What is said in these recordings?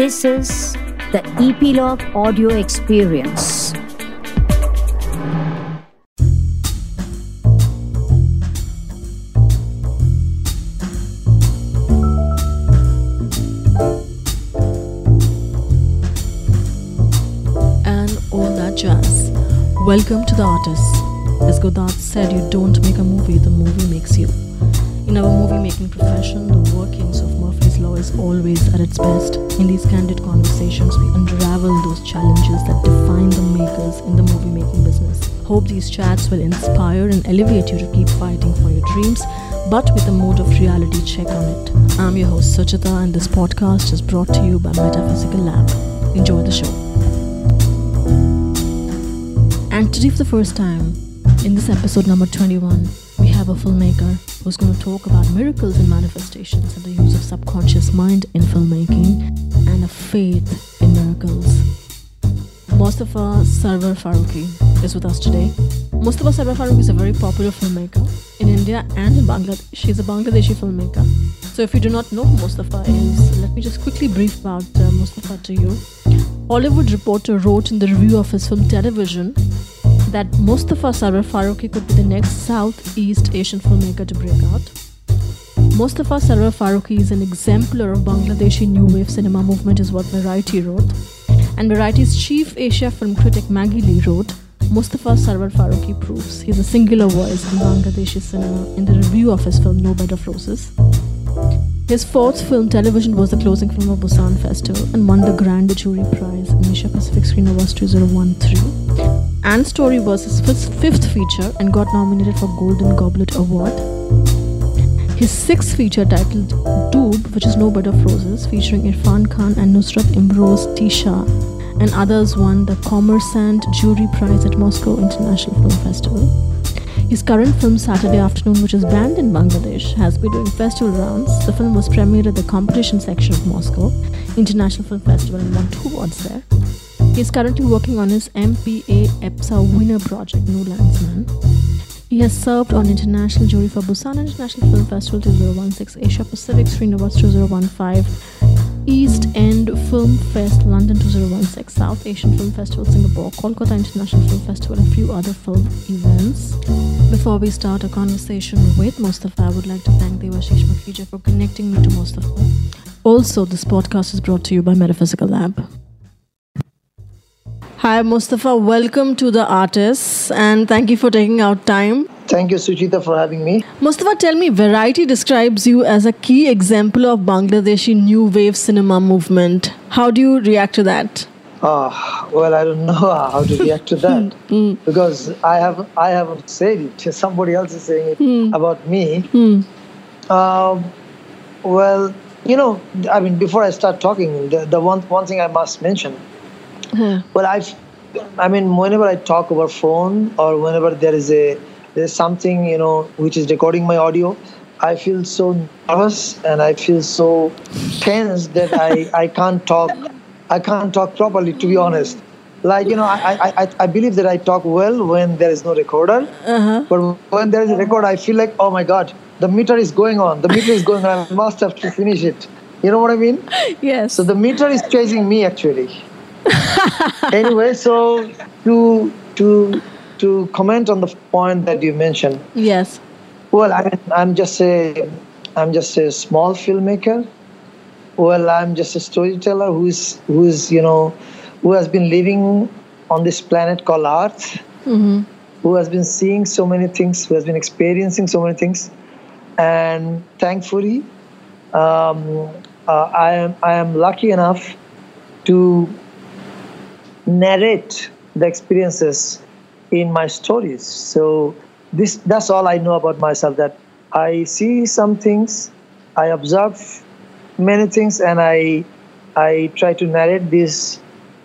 This is the Epilogue Audio Experience. and all that jazz. Welcome to The Artist. As Godard said, you don't make a movie, the movie makes you. In our movie making profession, the workings of is always at its best. In these candid conversations, we unravel those challenges that define the makers in the movie making business. Hope these chats will inspire and elevate you to keep fighting for your dreams, but with a mode of reality check on it. I'm your host, Suchita, and this podcast is brought to you by Metaphysical Lab. Enjoy the show. And today, for the first time, in this episode number 21, we have a filmmaker who's going to talk about miracles and manifestations and the use of subconscious mind in filmmaking and a faith in miracles. Mostofa Sarwar Farooki is with us today. Mostofa Sarwar Farooki is a very popular filmmaker in India and in Bangladesh. She's a Bangladeshi filmmaker. So, if you do not know who Mostofa is, let me just quickly brief about uh, Mostofa to you. Hollywood Reporter wrote in the review of his film Television that Mostofa Sarwar Farooki could be the next Southeast Asian filmmaker to break out. Mostofa Sarwar Farooki is an exemplar of Bangladeshi new wave cinema movement, is what Variety wrote. And Variety's chief Asia film critic Maggie Lee wrote, Mostofa Sarwar Farooki proves he's a singular voice in Bangladeshi cinema in the review of his film No Bed of Roses. His fourth film, Television, was the closing film of Busan Festival and won the Grand Jury Prize in Asia Pacific Screen Awards 2013. Ant Story was his fifth, feature and got nominated for Golden Goblet Award. His sixth feature, titled Doob, which is No Bed of Roses, featuring Irrfan Khan and Nusrat Imroz Tisha, and others, won the Kommersant Jury Prize at Moscow International Film Festival. His current film, Saturday Afternoon, which is banned in Bangladesh, has been doing festival rounds. The film was premiered at the competition section of Moscow International Film Festival and won two awards there. He is currently working on his MPA APSA winner project, No Land's Man. He has served on International Jury for Busan International Film Festival 2016, Asia Pacific Screen Awards 2015, East End Film Fest London 2016, South Asian Film Festival Singapore, Kolkata International Film Festival, and a few other film events. Before we start a conversation with Mostofa, I would like to thank Devashish Makhija for connecting me to Mostofa. Also, this podcast is brought to you by Metaphysical Lab. Hi, Mostofa. Welcome to the Artists, and thank you for taking out time. Thank you, Suchita, for having me. Mostofa, tell me, Variety describes you as a key example of Bangladeshi new wave cinema movement. How do you react to that? Ah, well, I don't know how to react to that because I have I haven't said it. Somebody else is saying it about me. Um, well, you know, I mean, before I start talking, the, the one one thing I must mention. Hmm. Well, I've, I mean, whenever I talk over phone or whenever there is a there's something you know which is recording my audio, I feel so nervous and I feel so tense that I I can't talk. I can't talk properly, to be hmm. honest. Like you know, I I, I, believe that I talk well when there is no recorder. Uh-huh. But when there is a record, I feel like, oh my god, the meter is going on. The meter is going on. I must have to finish it. You know what I mean? Yes. So the meter is chasing me actually. Anyway, so to to to comment on the point that you mentioned. yes. Well, I I'm just a I'm just a small filmmaker. Well, I'm just a storyteller who's who's you know who has been living on this planet called Earth, who has been seeing so many things, who has been experiencing so many things, and thankfully, um, uh, I am I am lucky enough to narrate the experiences in my stories. So this that's all I know about myself. That I see some things, I observe many things, and I I try to narrate this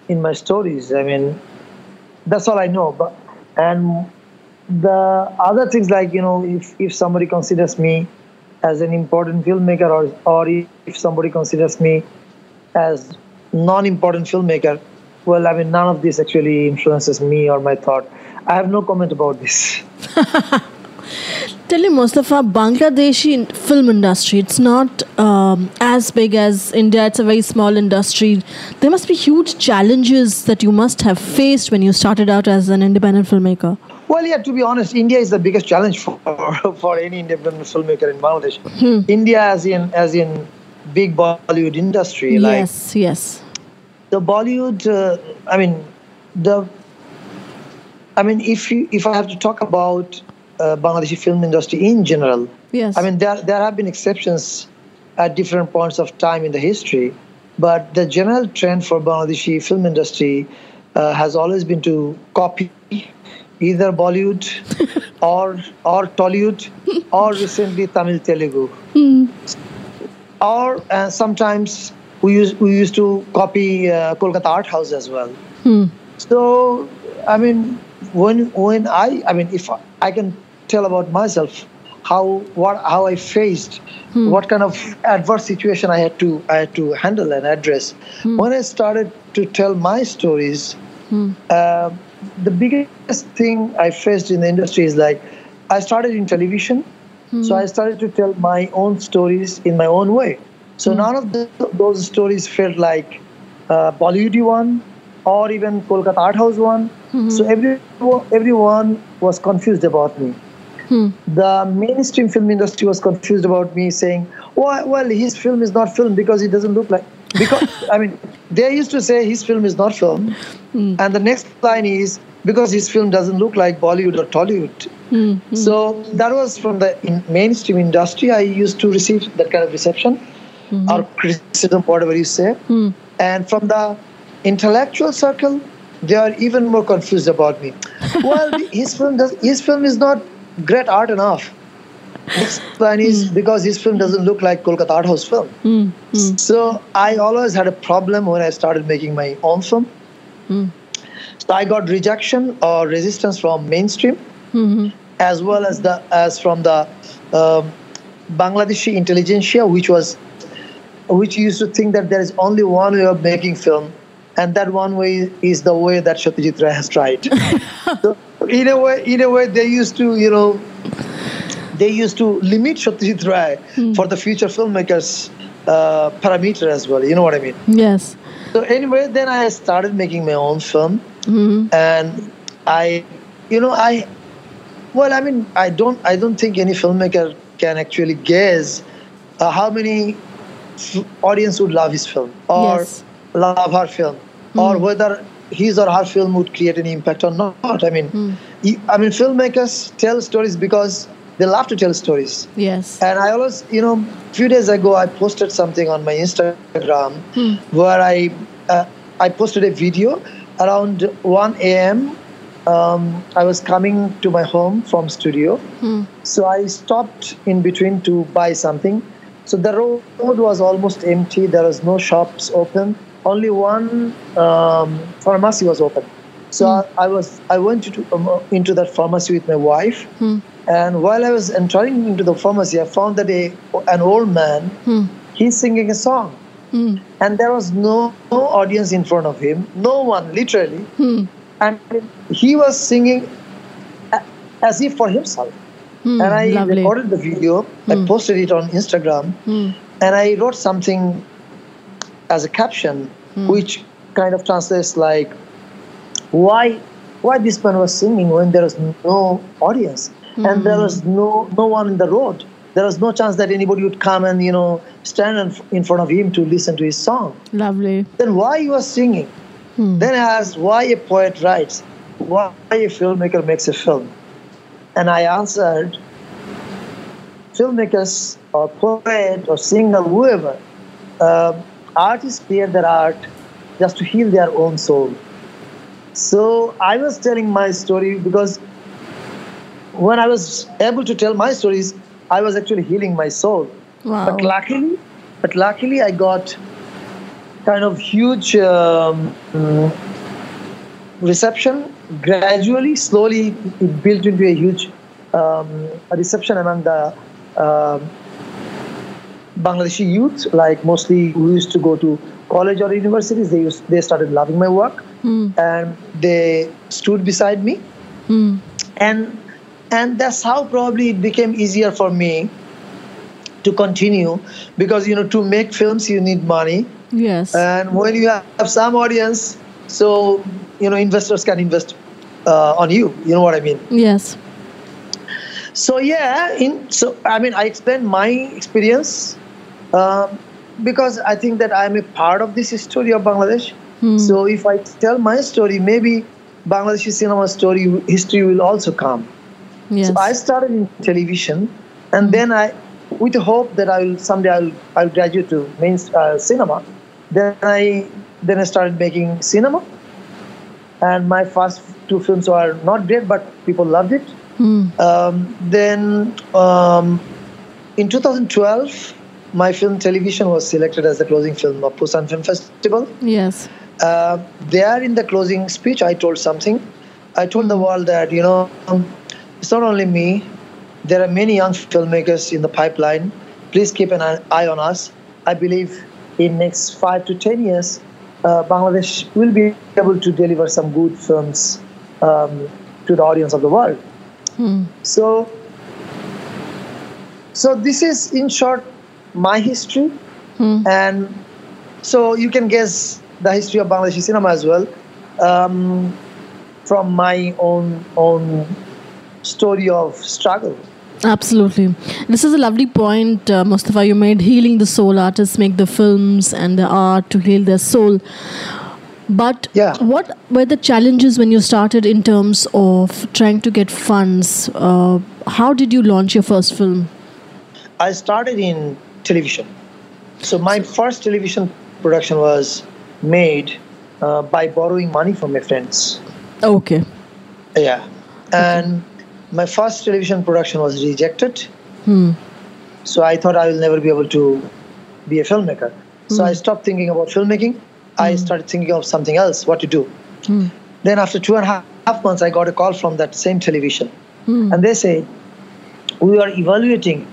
in my stories. I mean, that's all I know. But and the other things like you know, if if somebody considers me as an important filmmaker, or or if somebody considers me as non-important filmmaker, well, I mean, none of this actually influences me or my thought. I have no comment about this. Tell me, Mostofa, Bangladeshi film industry, it's not um, as big as India. It's a very small industry. There must be huge challenges that you must have faced when you started out as an independent filmmaker. Well, yeah, to be honest, India is the biggest challenge for, for any independent filmmaker in Bangladesh. Hmm. India as in as in big Bollywood industry. Like yes, yes. The Bollywood, uh, I mean, the, I mean, if you if I have to talk about uh, Bangladeshi film industry in general, Yes. I mean, there there have been exceptions at different points of time in the history, but the general trend for Bangladeshi film industry uh, has always been to copy either Bollywood or or Tollywood or recently Tamil Telugu or uh, sometimes we used we used to copy uh, Kolkata art house as well. Hmm. So I mean, when when I I mean, if I, I can tell about myself, how what how I faced, what kind of adverse situation I had to I had to handle and address. When I started to tell my stories, uh, the biggest thing I faced in the industry is like I started in television. So I started to tell my own stories in my own way. So hmm. none of the, those stories felt like uh, Bollywood one or even Kolkata art house one. Hmm. So everyone, everyone was confused about me. Hmm. The mainstream film industry was confused about me, saying, "Well, well, his film is not film because it doesn't look like." Because I mean, they used to say his film is not film, and the next line is because his film doesn't look like Bollywood or Tollywood. So that was from the in mainstream industry. I used to receive that kind of reception Mm-hmm. or criticism, whatever you say. Hmm. And from the intellectual circle, they are even more confused about me. well, his film does. His film is not great art enough. Next line is hmm. because his film doesn't look like Kolkata art house film. Hmm. So I always had a problem when I started making my own film. So I got rejection or resistance from mainstream, mm-hmm. as well as the as from the um, Bangladeshi intelligentsia, which was which used to think that there is only one way of making film, and that one way is the way that Satyajit Ray has tried. so in a way, in a way, they used to you know they used to limit Satyajit Ray for the future filmmakers uh, parameter as well. You know what I mean? Yes. So anyway, then I started making my own film, and I, you know, I, well, I mean, I don't, I don't think any filmmaker can actually guess uh, how many audience would love his film or Yes. love her film, or whether his or her film would create any impact or not. I mean, y- I mean, filmmakers tell stories because they love to tell stories. Yes. And I always, you know, a few days ago, I posted something on my Instagram where I uh, I posted a video around 1 a.m. Um, I was coming to my home from studio, so I stopped in between to buy something. So the road was almost empty. There was no shops open. Only one um, pharmacy was open. So hmm. I, I was I went into um, into that pharmacy with my wife, hmm. and while I was entering into the pharmacy, I found that a an old man hmm. he's singing a song, and there was no, no audience in front of him, no one literally, and he was singing as if for himself. Hmm, and I lovely. recorded the video, I hmm. posted it on Instagram, hmm. and I wrote something as a caption, which kind of translates like, why, why this man was singing when there was no audience and there was no no one in the road. There was no chance that anybody would come and you know stand in- in front of him to listen to his song. Lovely. Then why he was singing? Then I asked why a poet writes, why a filmmaker makes a film, and I answered, filmmakers or poet or singer, whoever, uh, artists create their art just to heal their own soul. So I was telling my story because when I was able to tell my stories, I was actually healing my soul. Wow. But luckily, but luckily, I got kind of huge um, reception. Gradually, slowly, it built into a huge um, reception among the um Bangladeshi youth. Like mostly, who used to go to college or universities, they used, they started loving my work, and they stood beside me. And and that's how probably it became easier for me to continue because you know to make films you need money Yes. and when you have some audience so you know investors can invest uh, on you you know what i mean yes. so yeah in so i mean i explained my experience um, because i think that i'm a part of this story of bangladesh Hmm. so if i tell my story maybe bangladeshi cinema story history will also come Yes. so i started in television and then i with the hope that i will someday i'll, I'll graduate to main uh, cinema then i then i started making cinema and my first two films were not great but people loved it Hmm. um, then um, in 2012, my film Television was selected as the closing film of Busan Film Festival. Yes. Uh, there, in the closing speech, I told something. I told the world that you know, um, it's not only me. There are many young filmmakers in the pipeline. Please keep an eye on us. I believe in next five to ten years, Bangladesh will be able to deliver some good films um, to the audience of the world. Hmm. So, so this is in short my history, Hmm. and so you can guess the history of Bangladeshi cinema as well um, from my own own story of struggle. Absolutely. This is a lovely point, uh, Mostofa. You made healing the soul. Artists make the films and the art to heal their soul. But Yeah. what were the challenges when you started in terms of trying to get funds? Uh, how did you launch your first film? I started in television. So my first television production was made uh, by borrowing money from my friends. Okay. Yeah, and my first television production was rejected. Hmm. So I thought I will never be able to be a filmmaker. So I stopped thinking about filmmaking. I started thinking of something else, what to do. Hmm. Then after two and a half months, I got a call from that same television, Hmm. and they say we are evaluating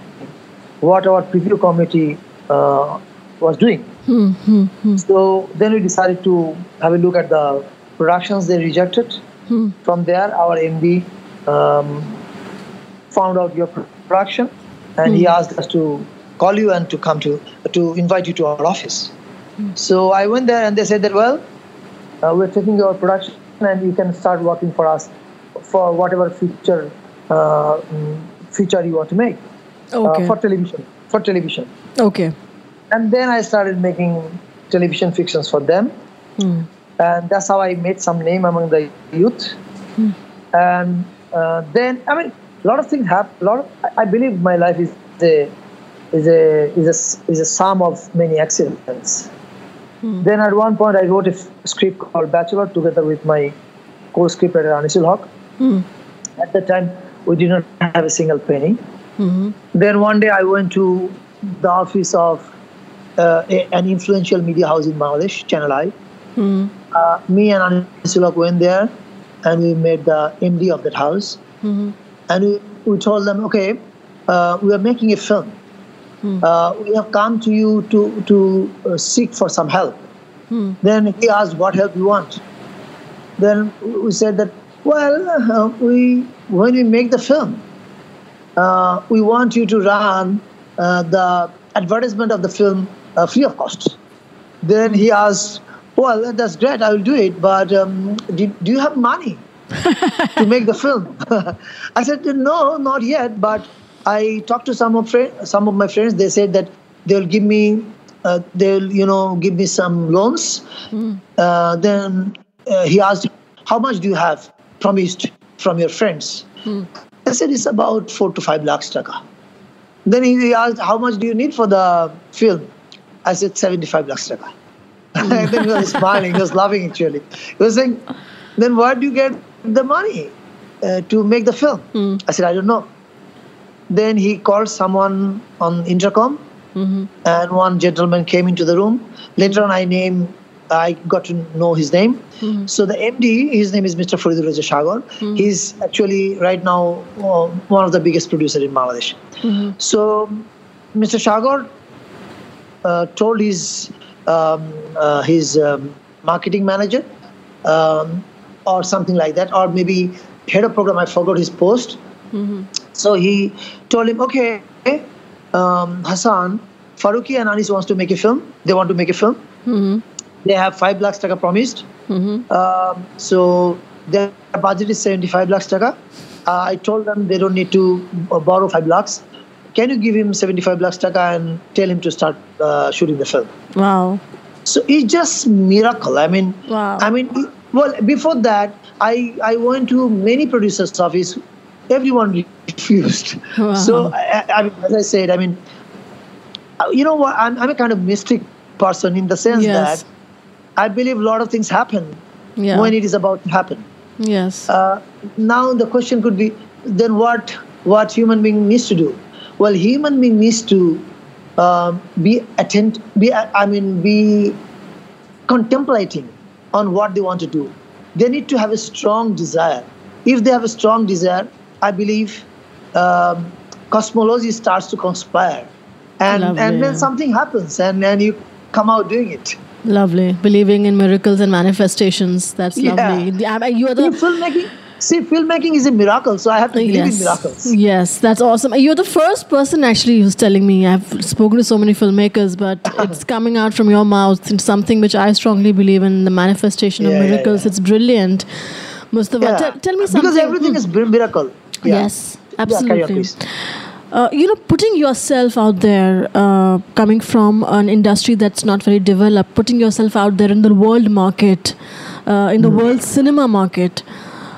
what our preview committee uh, was doing. Hmm. Hmm. Hmm. So then we decided to have a look at the productions they rejected. Hmm. From there, our MD um, found out your production, and he asked us to call you and to come to to invite you to our office. So I went there, and they said that well, uh, we're taking your production, and you can start working for us for whatever feature uh, mm, feature you want to make Okay. uh, for television. For television, okay. and then I started making television fictions for them Hmm. and that's how I made some name among the youth. And uh, then, I mean, a lot of things happen. A lot. Of, I- I believe my life is a is a is a is a sum of many accidents. Then at one point, I wrote a f- script called Bachelor together with my co-scriptwriter Anisul Haq. Hmm. At the time, we did not have a single penny. Hmm. Then one day I went to the office of uh, a, an influential media house in Bangladesh, Channel I. Hmm. Uh, me and Anisul Haq went there and we made the MD of that house. Hmm. And we, we told them, okay, uh, we are making a film. Uh, we have come to you to, to uh, seek for some help. Hmm. Then he asked what help you want. Then we said that, well, uh, we when we make the film, uh, we want you to run uh, the advertisement of the film uh, free of cost. Then he asked, well, that's great, I will do it, but um, do, do you have money to make the film? I said, no, not yet, but I talked to some of friend, some of my friends. They said that they'll give me, uh, they'll you know give me some loans. Uh, then uh, he asked, how much do you have promised from your friends? I said it's about four to five lakhs taka. Then he asked, how much do you need for the film? I said 75 lakhs taka. and then he was smiling, he was laughing actually. He was saying, then where do you get the money uh, to make the film? I said, I don't know. Then he called someone on intercom, Hmm. and one gentleman came into the room. Later on, I named, I got to know his name. So the MD, his name is Mr. Faridur Reza Sagar. He's actually right now uh, one of the biggest producers in Bangladesh. So Mr. Sagar uh, told his um, uh, his um, marketing manager um, or something like that, or maybe head of program. I forgot his post. So he told him, okay, um, Hassan, Farooki and Anis wants to make a film. They want to make a film. They have 5 lakhs taka promised. Um, so their budget is 75 lakhs taka. Uh, I told them they don't need to uh, borrow 5 lakhs. Can you give him 75 lakhs taka and tell him to start uh, shooting the film? Wow. So it's just miracle. I mean, Wow. I mean, well, before that, I I went to many producers' office. Everyone refused. Wow. So I, I- mean, as I said, I mean, uh, you know what? I'm I'm a kind of mystic person in the sense Yes. that I believe a lot of things happen Yeah. when it is about to happen. yes. Uh, now the question could be, then what what human being needs to do? Well, human being needs to um, be attent, be I mean, be contemplating on what they want to do. They need to have a strong desire. If they have a strong desire, I believe um, cosmology starts to conspire, and and then something happens, and and you come out doing it. Lovely. Believing in miracles and manifestations. That's Yeah. lovely. The- I mean, You are the filmmaking, see, filmmaking is a miracle, so I have to believe in miracles. Yes, that's awesome. You're the first person actually who's telling me. I've spoken to so many filmmakers, but it's coming out from your mouth something which I strongly believe in the manifestation of Yeah, yeah, miracles. yeah. It's brilliant. Mostofa, Yeah. tell, me something. Because everything Hmm. is miracle. Yeah. Yes, Yeah, absolutely. uh, you know, putting yourself out there, uh, coming from an industry that's not very developed, putting yourself out there in the world market, uh, in the Hmm. world cinema market.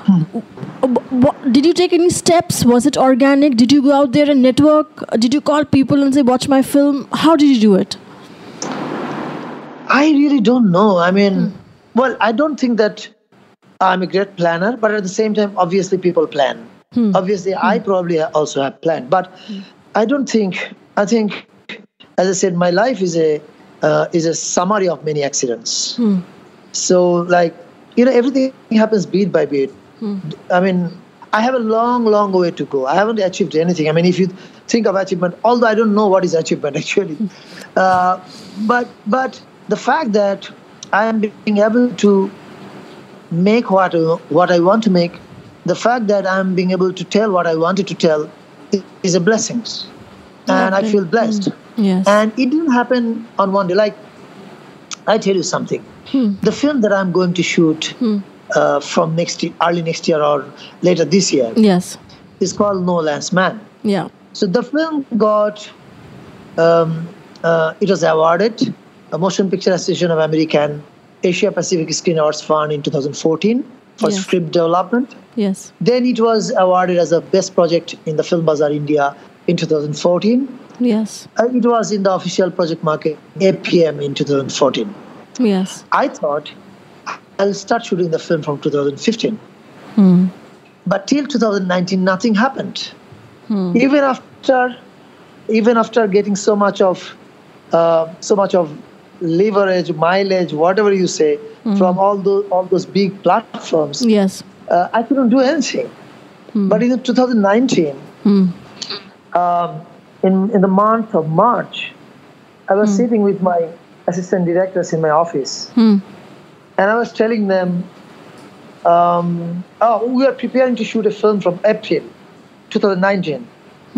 What, did you take any steps? Was it organic? Did you go out there and network? Did you call people and say, "Watch my film"? How did you do it? I really don't know. I mean, hmm. well, I don't think that I'm a great planner, but at the same time, obviously, people plan. Hmm. Obviously, I hmm. probably also have planned, but I don't think. I think, as I said, my life is a uh, is a summary of many accidents. So, like, you know, everything happens beat by beat. I mean, I have a long, long way to go. I haven't achieved anything. I mean, if you think of achievement, although I don't know what is achievement actually, uh, but but the fact that I am being able to make what I, what I want to make, the fact that I'm being able to tell what I wanted to tell, is a blessing, and I feel blessed. Mm. Yes. And it didn't happen on one day. Like, I tell you something. Hmm. The film that I'm going to shoot hmm. Uh, from next year, early next year or later this year yes. it's called No Land's Man. Yeah. So the film got, um, uh, it was awarded a Motion Picture Association of American Asia Pacific Screen Awards Fund in 2014 for Yes. script development. Yes. Then it was awarded as a best project in the Film Bazaar India in 2014. Yes. Uh, it was in the official project market APM in 2014. Yes. I thought I'll start shooting the film from 2015. Hmm. But till 2019, nothing happened. Even after, even after getting so much of, uh, so much of leverage, mileage, whatever you say, from all those all those big platforms, Yes. uh, I couldn't do anything. But in 2019, Hmm. um, in in the month of March, I was sitting with my assistant directors in my office, Hmm. And I was telling them, um, "Oh, we are preparing to shoot a film from April 2019.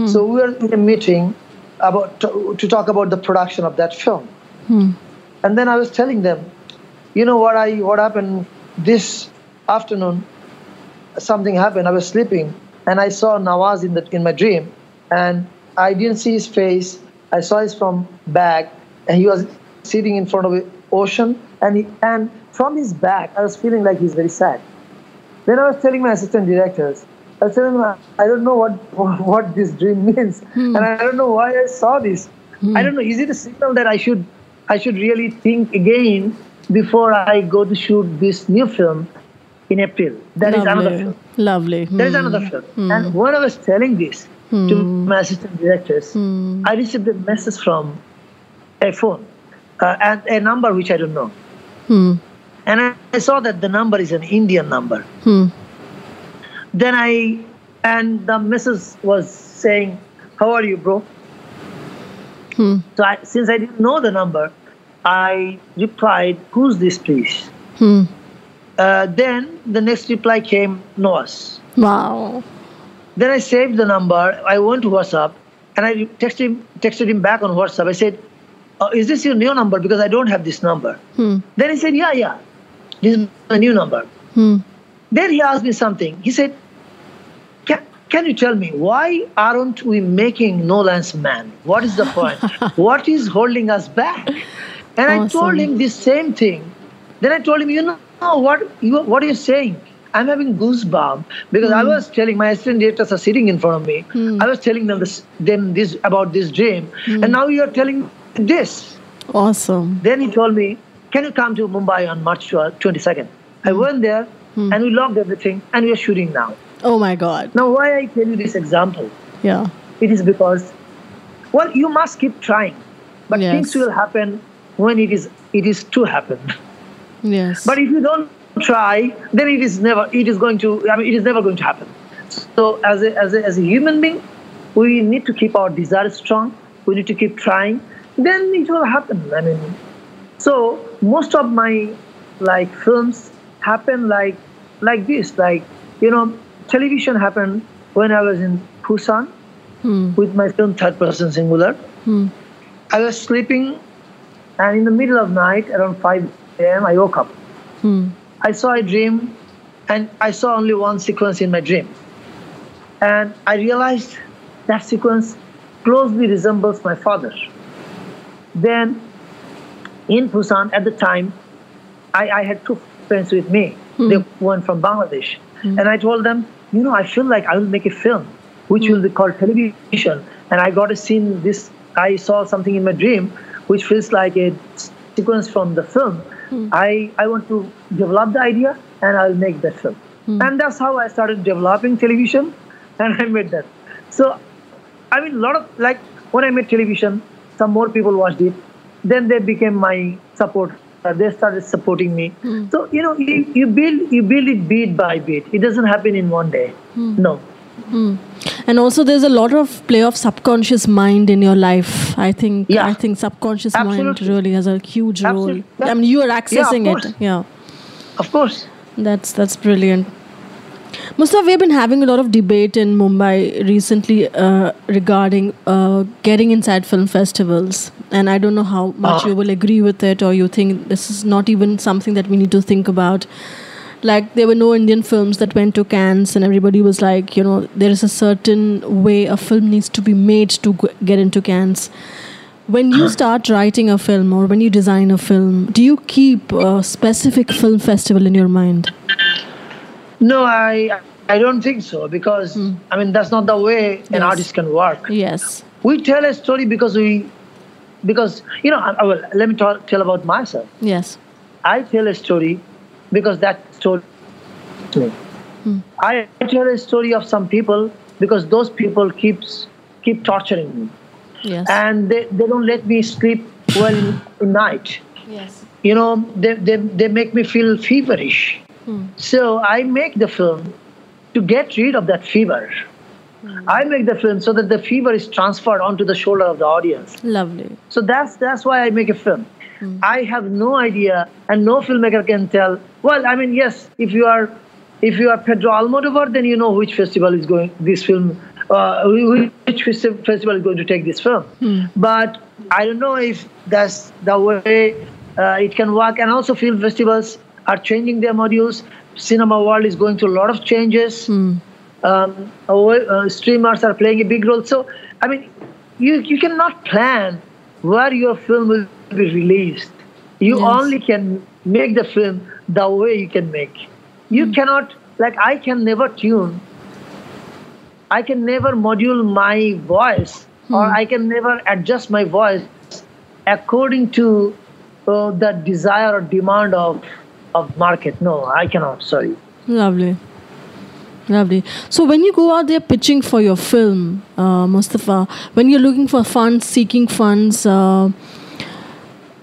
So we were in a meeting about to, to talk about the production of that film." Hmm. And then I was telling them, you know what I what happened this afternoon? Something happened. I was sleeping and I saw Nawaz in the in my dream, and I didn't see his face. I saw his from back, and he was sitting in front of the ocean, and he, and from his back, I was feeling like he's very sad. Then I was telling my assistant directors, I was telling them, I don't know what what this dream means, hmm. and I don't know why I saw this. Hmm. I don't know. Is it a signal that I should I should really think again before I go to shoot this new film in April? That is another film. Lovely. There is Hmm. another film. Hmm. And when I was telling this to my assistant directors, I received a message from a phone uh, and a number which I don't know. And I, I saw that the number is an Indian number. Hmm. Then I, and the missus was saying, How are you, bro? Hmm. So I, since I didn't know the number, I replied, Who's this, please? Hmm. Uh, then the next reply came, Nawaz. Wow. then I saved the number. I went to WhatsApp and I texted him, texted him back on WhatsApp. I said, uh, "Is this your new number? Because I don't have this number." Hmm. Then he said, "Yeah, yeah, this is my new number." Hmm. Then he asked me something. He said, "Can, can you tell me why aren't we making No Land's Man? What is the point? what is holding us back?" And I told him the same thing. Then I told him, "You know what? You, what are you saying?" I'm having goosebumps because I hmm. was telling my assistant directors are sitting in front of me. Hmm. I was telling them this, them this about this dream, hmm. and now you are telling this. Awesome. Then he told me, Can you come to Mumbai on March 22nd? Uh, I hmm. went there hmm. and we logged everything and we are shooting now. Oh my God. Now, why I tell you this example? Yeah. It is because, well, you must keep trying, but Yes. things will happen when it is it is to happen. Yes. But if you don't try, then it is never it is going to I mean it is never going to happen. So as a as a, as a human being, we need to keep our desire strong. We need to keep trying. Then it will happen. I mean, so most of my like films happen like like this. Like you know, television happened when I was in Busan Hmm. with my film Third Person Singular. Hmm. I was sleeping, and in the middle of night, around 5 a.m., I woke up. Hmm. I saw a dream, and I saw only one sequence in my dream. And I realized that sequence closely resembles my father. Then, in Busan at the time, I, I had two friends with me. Hmm. They went from Bangladesh. Hmm. And I told them, you know, I feel like I will make a film, which hmm. will be called television. And I got to see this, I saw something in my dream, which feels like a sequence from the film. I, I want to develop the idea and I'll make that film. And that's how I started developing television and I made that. So, I mean, a lot of, like, when I made television, some more people watched it. Then they became my support. Uh, they started supporting me. So, you know, you, you build you build it beat by beat. It doesn't happen in one day. No. And also, there's a lot of play of subconscious mind in your life. I think. Yeah. I think subconscious mind really has a huge role. Absolutely. I mean, you are accessing course. it. Yeah. Of course. That's that's brilliant. Mostofa, we've been having a lot of debate in Mumbai recently uh, regarding uh, getting inside film festivals, and I don't know how much Ah. you will agree with it, or you think this is not even something that we need to think about. Like there were no Indian films that went to Cannes, and everybody was like, you know, there is a certain way a film needs to be made to g- get into Cannes. When you start writing a film or when you design a film, do you keep a specific film festival in your mind? No, I I don't think so because I mean that's not the way an Yes. artist can work. Yes. We tell a story because we because you know. I, I will, let me talk, tell about myself. Yes. I tell a story because that story me. I tell a story of some people because those people keeps keep torturing me Yes. and they, they don't let me sleep well in, in night. yes. You know, they, they, they make me feel feverish. Hmm. So I make the film to get rid of that fever. I make the film so that the fever is transferred onto the shoulder of the audience. Lovely. So that's that's why I make a film. I have no idea, and no filmmaker can tell. Well, I mean, yes, if you are, if you are Pedro Almodovar, then you know which festival is going this film, uh, which festival is going to take this film. But I don't know if that's the way uh, it can work. And also, film festivals are changing their modules. Cinema world is going through a lot of changes um, uh, streamers are playing a big role. So, I mean, you, you cannot plan where your film will be released. You Yes. only can make the film the way you can make. You cannot, like, I can never tune, I can never module my voice, or I can never adjust my voice according to uh, the desire or demand of, of market. No, I cannot, sorry. Lovely. Lovely. So when you go out there pitching for your film, uh, Mostofa, when you're looking for funds, seeking funds, uh,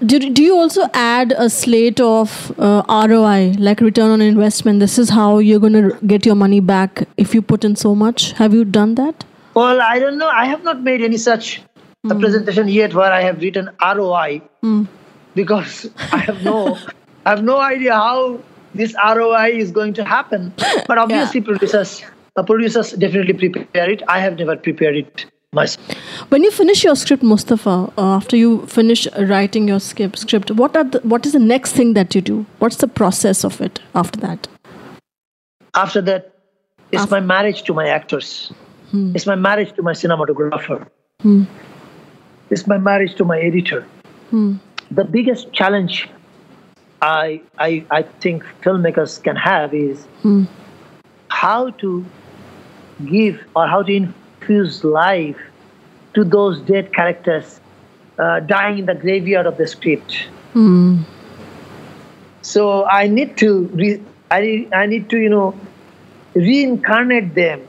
do, do you also add a slate of uh, ROI, like return on investment? This is how you're going to get your money back if you put in so much. Have you done that? Well, I don't know. I have not made any such a presentation yet where I have written ROI because I have no, I have no idea how this ROI is going to happen. But obviously, producers uh, producers definitely prepare it. I have never prepared it myself. When you finish your script, Mostofa, uh, after you finish writing your script, script, what are the, what is the next thing that you do? What's the process of it after that? After that, it's After- my marriage to my actors. It's my marriage to my cinematographer. It's my marriage to my editor. The biggest challenge I, I, I think filmmakers can have is hmm. how to give or how to infuse life to those dead characters uh, dying in the graveyard of the script. Hmm. So I need to re- I, I need to you know reincarnate them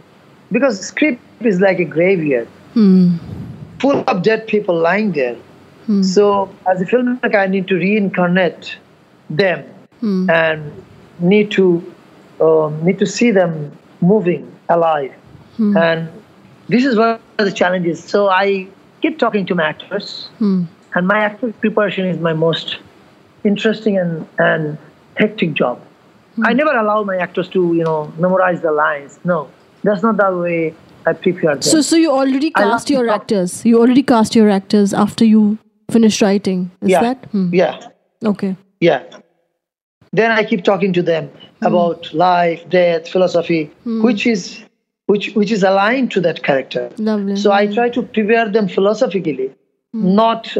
because script is like a graveyard hmm. full of dead people lying there. So as a filmmaker, I need to reincarnate them and need to um, need to see them moving alive. And this is one of the challenges. So I keep talking to my actors, and my actor preparation is my most interesting and, and hectic job. I never allow my actors to, you know, memorize the lines. No, that's not the way I prepare them. So, so you already cast your actors. You already cast your actors after you finish writing. Is yeah, that? Hmm. yeah, Okay. Yeah. Then I keep talking to them hmm. about life, death, philosophy, hmm. which is which which is aligned to that character. Lovely. So I try to prepare them philosophically, hmm. not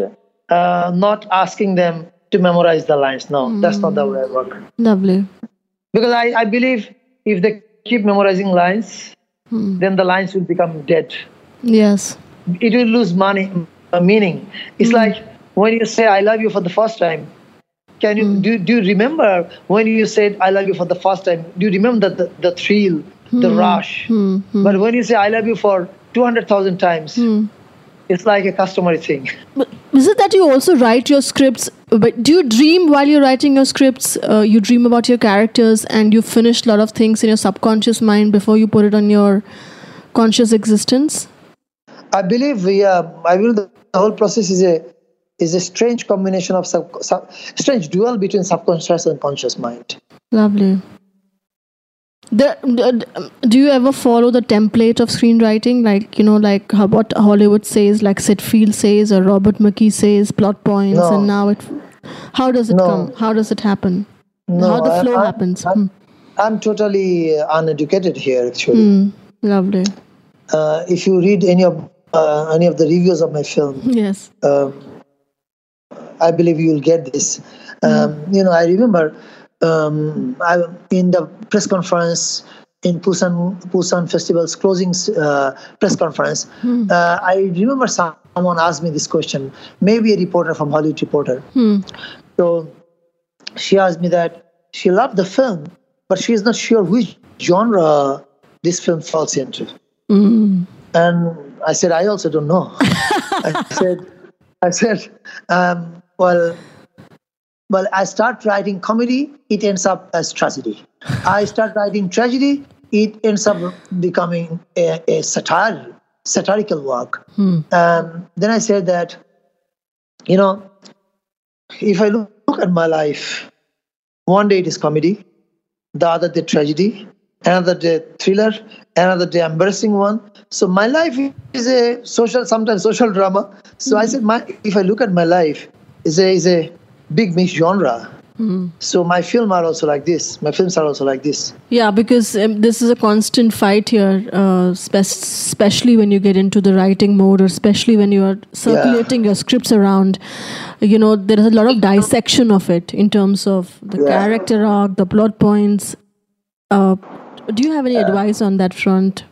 uh, not asking them to memorize the lines. No, that's not the way I work. Lovely. Because I, I believe if they keep memorizing lines, then the lines will become dead. Yes. It will lose money, uh, meaning. It's like when you say "I love you" for the first time. Can you hmm. do, do you remember when you said "I love you" for the first time? Do you remember the, the, the thrill, the hmm. rush? Hmm. But when you say "I love you" for two hundred thousand times, it's like a customary thing. But is it that you also write your scripts? But do you dream while you're writing your scripts? Uh, you dream about your characters, and you finish a lot of things in your subconscious mind before you put it on your conscious existence. I believe, yeah, I believe the whole process is a is a strange combination of sub, sub, strange duel between subconscious and conscious mind. Lovely. The, the- do you ever follow the template of screenwriting, like you know, like how, what Hollywood says, like Syd Field says, or Robert McKee says, plot points, No. and now it. How does it No. come? How does it happen? No, how the flow I- happens? I'm, I'm totally uh, uneducated here. Actually, Hmm. Lovely. uh, if you read any of uh, any of the reviews of my film, Yes. um, I believe you will get this. Um, You know, I remember um, I, in the press conference in Busan Busan Festival's closing uh, press conference, uh, I remember someone asked me this question. Maybe a reporter from Hollywood Reporter. So she asked me that she loved the film, but she is not sure which genre this film falls into. And I said, I also don't know. I said, I said, um, well, well, I start writing comedy, it ends up as tragedy. I start writing tragedy, it ends up becoming a, a satire, satirical work. Um, then I said that, you know, if I look at my life, one day it is comedy, the other day tragedy, another day thriller, another day embarrassing one. So my life is a social, sometimes social drama. So I said, my if I look at my life, is a is a big mixed genre. So my film are also like this. My films are also like this. Yeah, because um, this is a constant fight here, uh, spe- especially when you get into the writing mode, or especially when you are circulating your scripts around. You know, there is a lot of dissection of it in terms of the Yeah. character arc, the plot points. Uh, do you have any advice on that front?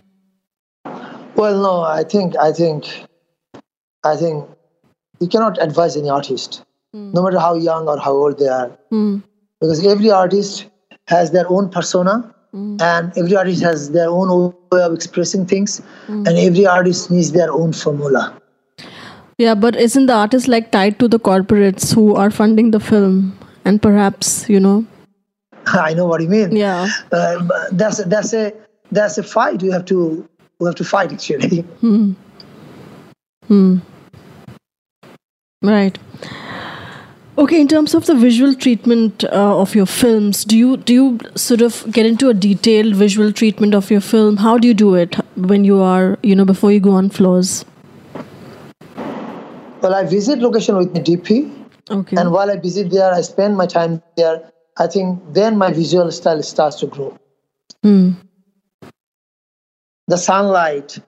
Well, no, I think I think I think you cannot advise any artist, hmm. no matter how young or how old they are, hmm. because every artist has their own persona, hmm. and every artist has their own way of expressing things, and every artist needs their own formula. Yeah, but isn't the artist like tied to the corporates who are funding the film? And perhaps, you know, I know what you mean. yeah. Uh, that's a, that's a that's a fight you have to we have to fight actually. Right. Okay, in terms of the visual treatment uh, of your films, do you do you sort of get into a detailed visual treatment of your film? How do you do it when you are, you know, before you go on floors? Well, I visit location with the DP, Okay. and while I visit there, I spend my time there. I think then my visual style starts to grow. Hmm. The sunlight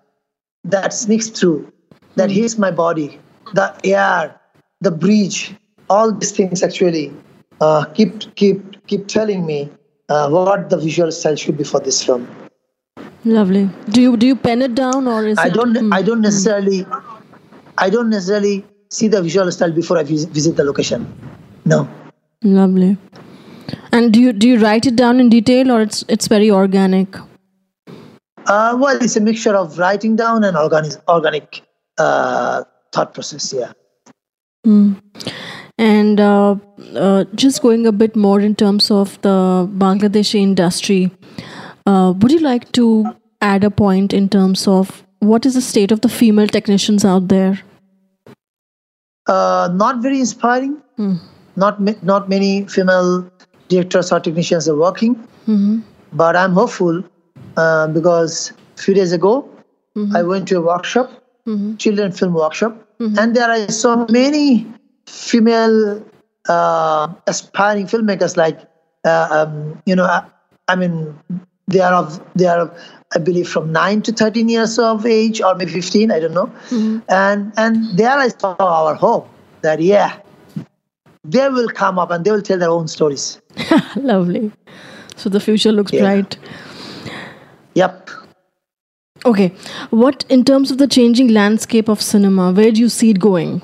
that sneaks through, that hits my body, the air, the breeze, all these things actually uh, keep keep keep telling me uh, what the visual style should be for this film. Lovely. Do you do you pen it down or is I don't Hmm. I don't necessarily I don't necessarily see the visual style before I vis- visit the location. No. Lovely. And do you do you write it down in detail or it's it's very organic? Uh, well, it's a mixture of writing down and organic organic uh, thought process. Yeah. And uh, uh, just going a bit more in terms of the Bangladeshi industry, uh, would you like to add a point in terms of what is the state of the female technicians out there? Uh, not very inspiring. Not ma- not many female directors or technicians are working. Hmm. But I'm hopeful uh, because a few days ago I went to a workshop, children film workshop, and there are so many female uh, aspiring filmmakers. Like uh, um, you know, I, I mean, they are of they are I believe from nine to thirteen years of age, or maybe fifteen. I don't know. And and there I saw our hope that yeah, they will come up and they will tell their own stories. Lovely. So the future looks Yeah. bright. Yep. Okay. What, in terms of the changing landscape of cinema, where do you see it going?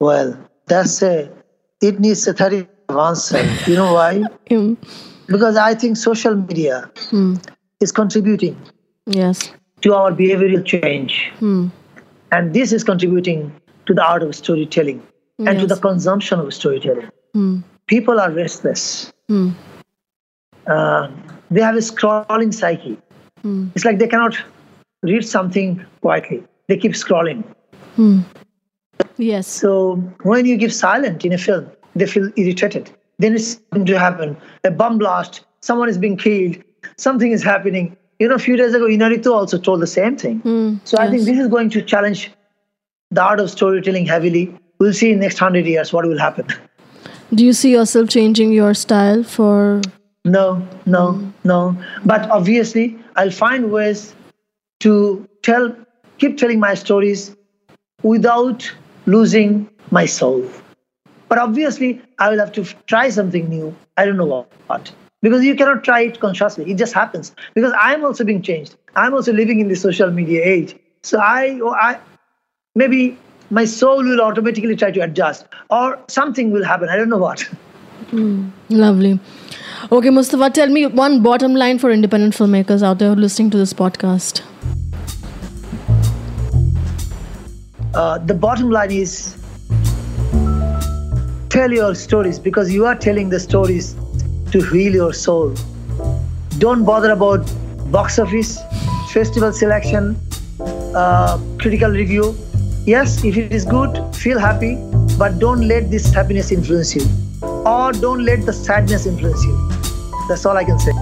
Well, that's a it needs a thirty answer. You know why? Um, Because I think social media is contributing yes. to our behavioral change. And this is contributing to the art of storytelling and to the consumption of storytelling. People are restless. Uh, they have a scrolling psyche. Hmm. It's like they cannot read something quietly. They keep scrolling. Hmm. Yes. So when you give silent in a film, they feel irritated. Then it's going to happen. A bomb blast, someone is being killed, something is happening. You know, a few days ago, Iñárritu also told the same thing. Hmm. so I think this is going to challenge the art of storytelling heavily. We'll see in next hundred years what will happen. Do you see yourself changing your style for. No, no, mm. no. But obviously, I'll find ways to tell, keep telling my stories without losing my soul. But obviously, I will have to try something new. I don't know what, what. Because you cannot try it consciously. It just happens. Because I'm also being changed. I'm also living in the social media age. So I, or I, maybe my soul will automatically try to adjust, or something will happen. I don't know what. Mm. Lovely. Okay, Mostofa, tell me one bottom line for independent filmmakers out there listening to this podcast. Uh, the bottom line is tell your stories because you are telling the stories to heal your soul. Don't bother about box office, festival selection, uh, critical review. Yes, if it is good, feel happy, but don't let this happiness influence you, or don't let the sadness influence you. That's all I can say.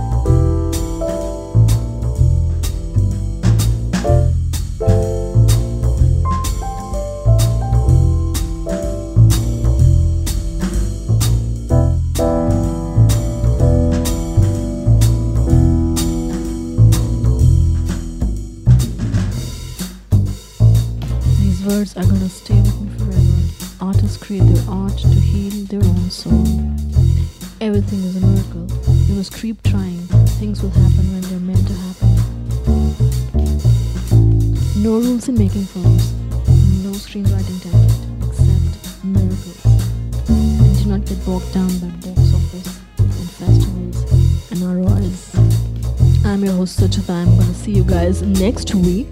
These words are gonna stay with me forever. Artists create their art to heal their own soul. Everything is must keep trying. Things will happen when they're meant to happen. No rules in making films. No screenwriting template except miracles. And do not get bogged down by box office and festivals and ROIs. I'm your host Suchita. I'm gonna see you guys next week.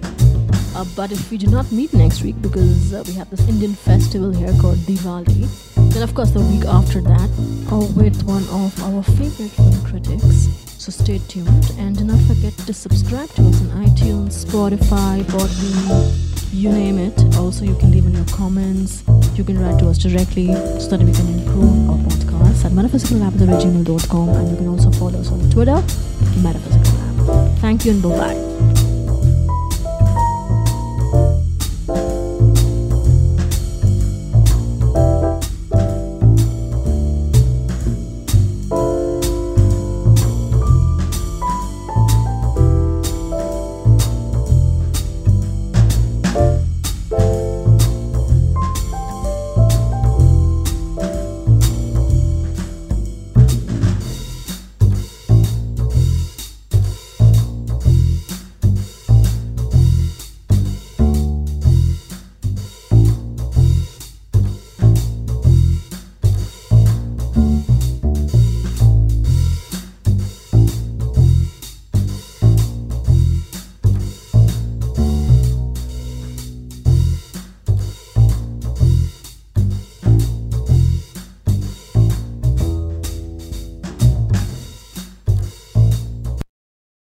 Uh, but if we do not meet next week because uh, we have this Indian festival here called Diwali, then of course the week after that, uh, with one of our favorite film critics. So stay tuned and do not forget to subscribe to us on iTunes, Spotify, Podbean, you name it. Also, you can leave in your comments. You can write to us directly so that we can improve our podcast at metaphysicallab.gmail.com and you can also follow us on Twitter, Metaphysical Lab. Thank you and bye bye.